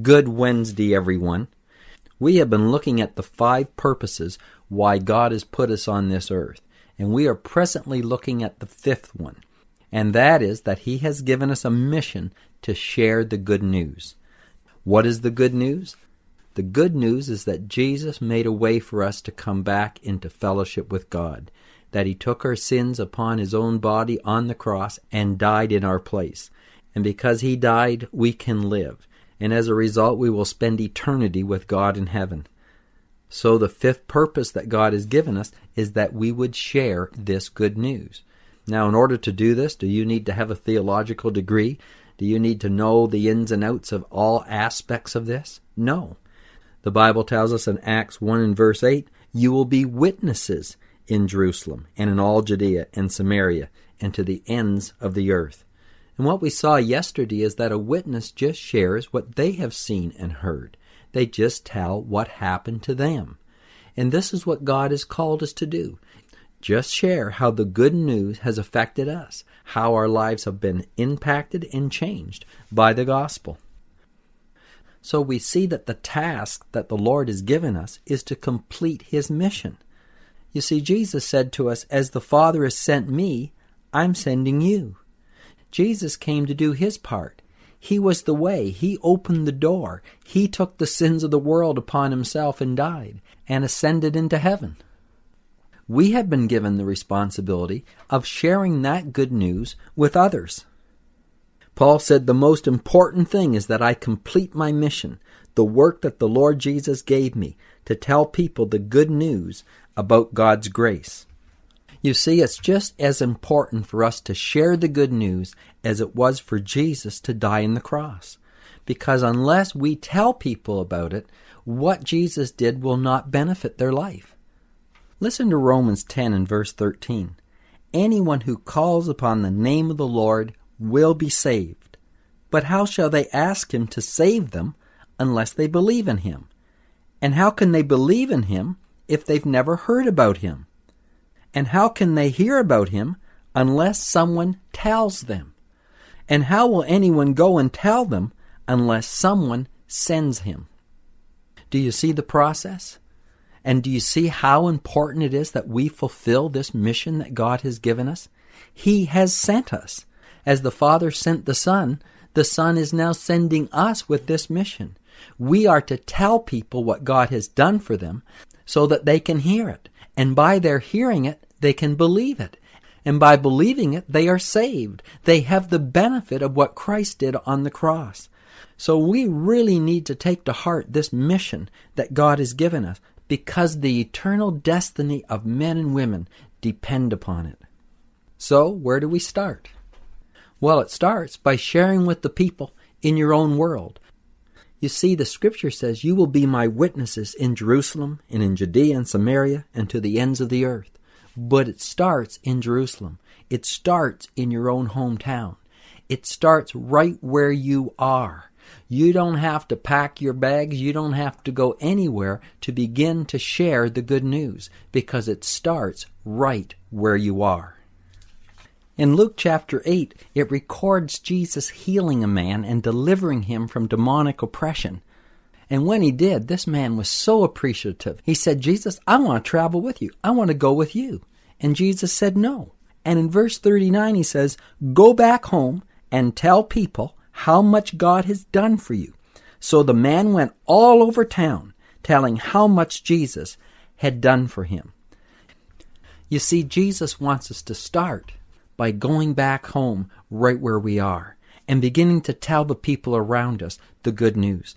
Good Wednesday, everyone. We have been looking at the five purposes why God has put us on this earth, and we are presently looking at the fifth one, and that is that He has given us a mission to share the good news. What is the good news? The good news is that Jesus made a way for us to come back into fellowship with God, that He took our sins upon His own body on the cross and died in our place. And because He died, we can live and as a result, we will spend eternity with God in heaven. So, the fifth purpose that God has given us is that we would share this good news. Now, in order to do this, do you need to have a theological degree? Do you need to know the ins and outs of all aspects of this? No. The Bible tells us in Acts 1 and verse 8, You will be witnesses in Jerusalem and in all Judea and Samaria and to the ends of the earth. And what we saw yesterday is that a witness just shares what they have seen and heard. They just tell what happened to them. And this is what God has called us to do. Just share how the good news has affected us, how our lives have been impacted and changed by the gospel. So we see that the task that the Lord has given us is to complete His mission. You see, Jesus said to us, As the Father has sent me, I'm sending you. Jesus came to do his part. He was the way. He opened the door. He took the sins of the world upon himself and died and ascended into heaven. We have been given the responsibility of sharing that good news with others. Paul said the most important thing is that I complete my mission, the work that the Lord Jesus gave me to tell people the good news about God's grace. You see, it's just as important for us to share the good news as it was for Jesus to die on the cross. Because unless we tell people about it, what Jesus did will not benefit their life. Listen to Romans 10 and verse 13. Anyone who calls upon the name of the Lord will be saved. But how shall they ask him to save them unless they believe in him? And how can they believe in him if they've never heard about him? And how can they hear about him unless someone tells them? And how will anyone go and tell them unless someone sends him? Do you see the process? And do you see how important it is that we fulfill this mission that God has given us? He has sent us. As the Father sent the Son, the Son is now sending us with this mission. We are to tell people what God has done for them so that they can hear it. And by their hearing it, they can believe it. And by believing it, they are saved. They have the benefit of what Christ did on the cross. So we really need to take to heart this mission that God has given us because the eternal destiny of men and women depend upon it. So, where do we start? Well, it starts by sharing with the people in your own world. You see, the scripture says, You will be my witnesses in Jerusalem and in Judea and Samaria and to the ends of the earth. But it starts in Jerusalem. It starts in your own hometown. It starts right where you are. You don't have to pack your bags. You don't have to go anywhere to begin to share the good news because it starts right where you are. In Luke chapter 8, it records Jesus healing a man and delivering him from demonic oppression. And when he did, this man was so appreciative. He said, Jesus, I want to travel with you. I want to go with you. And Jesus said no. And in verse 39, he says, Go back home and tell people how much God has done for you. So the man went all over town telling how much Jesus had done for him. You see, Jesus wants us to start by going back home right where we are and beginning to tell the people around us the good news.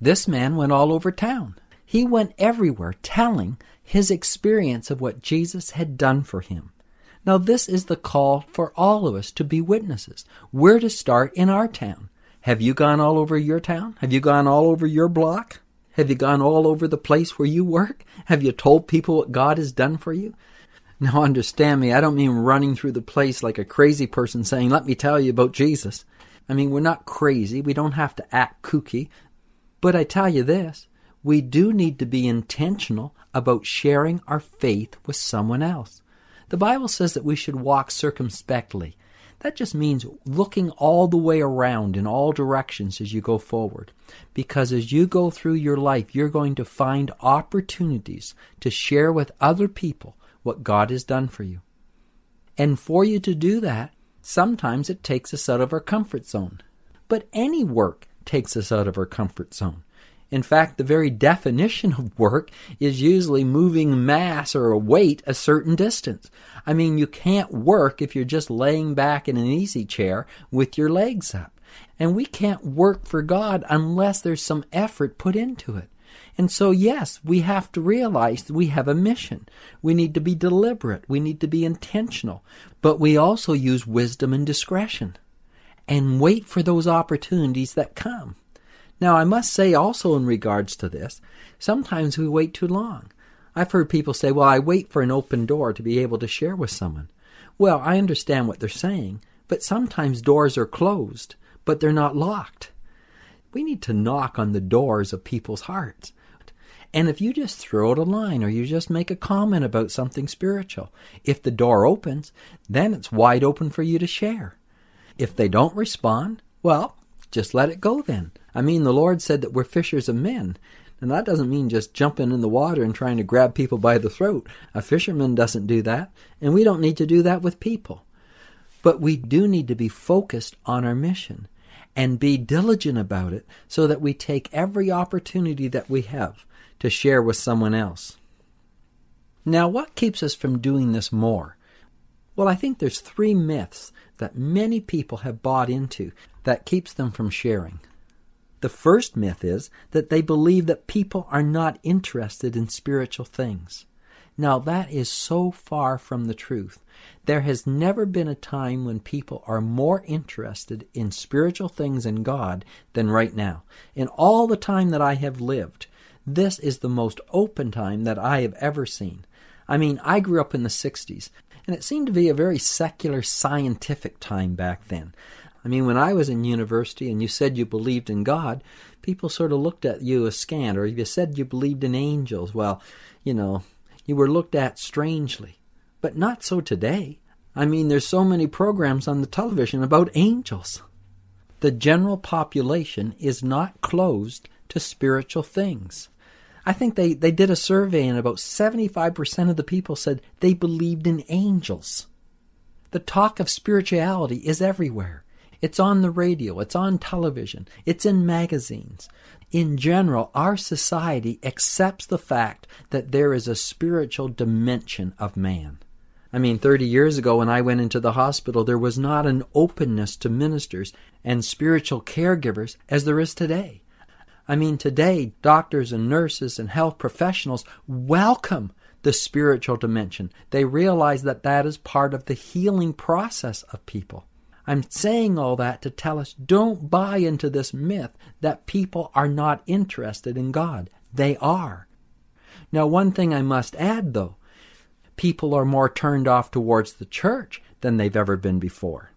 This man went all over town. He went everywhere telling his experience of what Jesus had done for him. Now, this is the call for all of us to be witnesses. We're to start in our town, Have you gone all over your town? Have you gone all over your block? Have you gone all over the place where you work? Have you told people what God has done for you? Now understand me, I don't mean running through the place like a crazy person saying, let me tell you about Jesus. I mean, we're not crazy. We don't have to act kooky. But I tell you this, we do need to be intentional about sharing our faith with someone else. The Bible says that we should walk circumspectly. That just means looking all the way around in all directions as you go forward. Because as you go through your life, you're going to find opportunities to share with other people what God has done for you. And for you to do that, sometimes it takes us out of our comfort zone. But any work takes us out of our comfort zone. In fact, the very definition of work is usually moving mass or a weight a certain distance. I mean, you can't work if you're just laying back in an easy chair with your legs up. And we can't work for God unless there's some effort put into it. And so, yes, we have to realize that we have a mission. We need to be deliberate. We need to be intentional. But we also use wisdom and discretion and wait for those opportunities that come. Now, I must say also in regards to this, sometimes we wait too long. I've heard people say, well, I wait for an open door to be able to share with someone. Well, I understand what they're saying, but sometimes doors are closed, but they're not locked. We need to knock on the doors of people's hearts. And if you just throw out a line or you just make a comment about something spiritual, if the door opens, then it's wide open for you to share. If they don't respond, well, just let it go then. I mean, the Lord said that we're fishers of men. And that doesn't mean just jumping in the water and trying to grab people by the throat. A fisherman doesn't do that, and we don't need to do that with people. But we do need to be focused on our mission and be diligent about it so that we take every opportunity that we have to share with someone else. Now, what keeps us from doing this more? Well, I think there's three myths that many people have bought into that keeps them from sharing. The first myth is that they believe that people are not interested in spiritual things. Now, that is so far from the truth. There has never been a time when people are more interested in spiritual things and God than right now. In all the time that I have lived, this is the most open time that I have ever seen. I mean, I grew up in the 60s, and it seemed to be a very secular, scientific time back then. I mean, when I was in university and you said you believed in God, people sort of looked at you askant, or if you said you believed in angels, well, you know, you were looked at strangely. But not so today. I mean, there's so many programs on the television about angels. The general population is not closed to spiritual things. I think they, they did a survey and about 75% of the people said they believed in angels. The talk of spirituality is everywhere. It's on the radio, it's on television, it's in magazines. In general, our society accepts the fact that there is a spiritual dimension of man. I mean, 30 years ago when I went into the hospital, there was not an openness to ministers and spiritual caregivers as there is today. I mean, today, doctors and nurses and health professionals welcome the spiritual dimension. They realize that that is part of the healing process of people. I'm saying all that to tell us don't buy into this myth that people are not interested in God. They are. Now, one thing I must add, though people are more turned off towards the church than they've ever been before.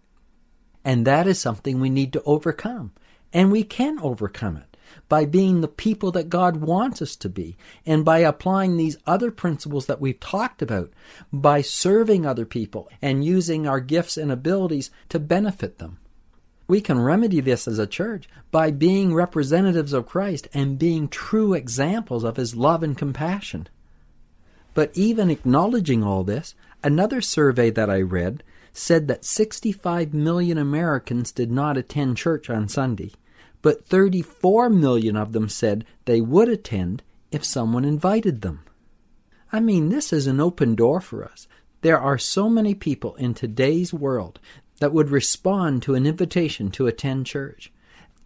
And that is something we need to overcome. And we can overcome it by being the people that God wants us to be, and by applying these other principles that we've talked about, by serving other people and using our gifts and abilities to benefit them. We can remedy this as a church by being representatives of Christ and being true examples of His love and compassion. But even acknowledging all this, another survey that I read said that 65 million Americans did not attend church on Sunday but 34 million of them said they would attend if someone invited them. I mean, this is an open door for us. There are so many people in today's world that would respond to an invitation to attend church.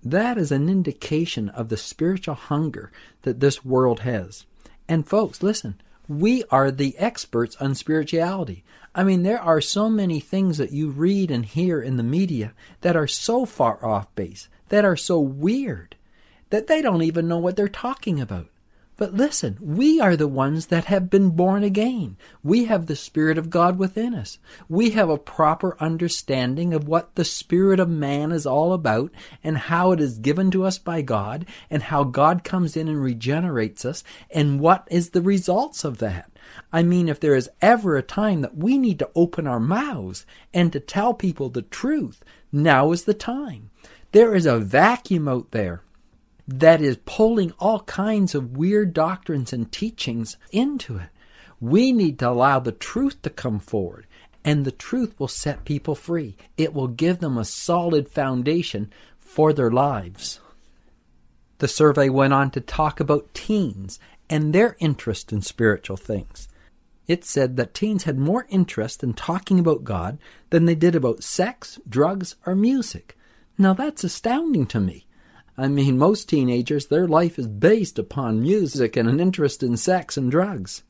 That is an indication of the spiritual hunger that this world has. And folks, listen, we are the experts on spirituality. I mean, there are so many things that you read and hear in the media that are so far off base that are so weird that they don't even know what they're talking about. But listen, we are the ones that have been born again. We have the Spirit of God within us. We have a proper understanding of what the Spirit of man is all about and how it is given to us by God and how God comes in and regenerates us and what is the results of that. I mean, if there is ever a time that we need to open our mouths and to tell people the truth, now is the time. There is a vacuum out there that is pulling all kinds of weird doctrines and teachings into it. We need to allow the truth to come forward, and the truth will set people free. It will give them a solid foundation for their lives. The survey went on to talk about teens and their interest in spiritual things. It said that teens had more interest in talking about God than they did about sex, drugs, or music. Now that's astounding to me. I mean, most teenagers, their life is based upon music and an interest in sex and drugs.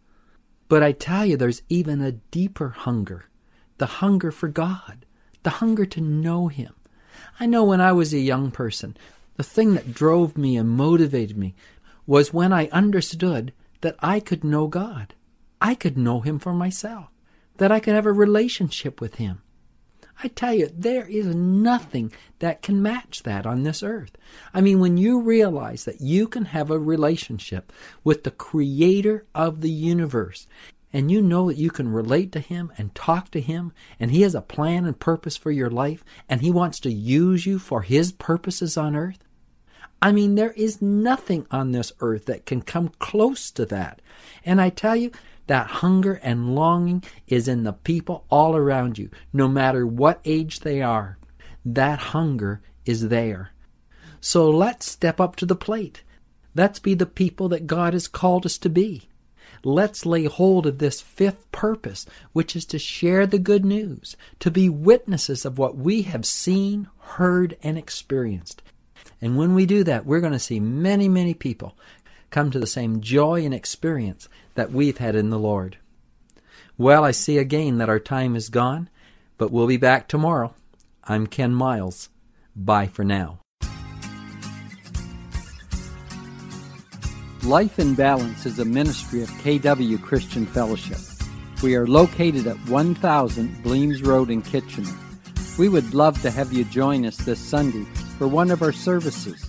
But I tell you, there's even a deeper hunger the hunger for God, the hunger to know Him. I know when I was a young person, the thing that drove me and motivated me was when I understood that I could know God. I could know Him for myself, that I could have a relationship with Him. I tell you, there is nothing that can match that on this earth. I mean, when you realize that you can have a relationship with the creator of the universe, and you know that you can relate to him and talk to him, and he has a plan and purpose for your life, and he wants to use you for his purposes on earth. I mean, there is nothing on this earth that can come close to that. And I tell you, that hunger and longing is in the people all around you, no matter what age they are. That hunger is there. So let's step up to the plate. Let's be the people that God has called us to be. Let's lay hold of this fifth purpose, which is to share the good news, to be witnesses of what we have seen, heard, and experienced. And when we do that, we're going to see many, many people come to the same joy and experience that we've had in the Lord. Well, I see again that our time is gone, but we'll be back tomorrow. I'm Ken Miles. Bye for now. Life in Balance is a ministry of KW Christian Fellowship. We are located at 1000 Bleams Road in Kitchener. We would love to have you join us this Sunday for one of our services.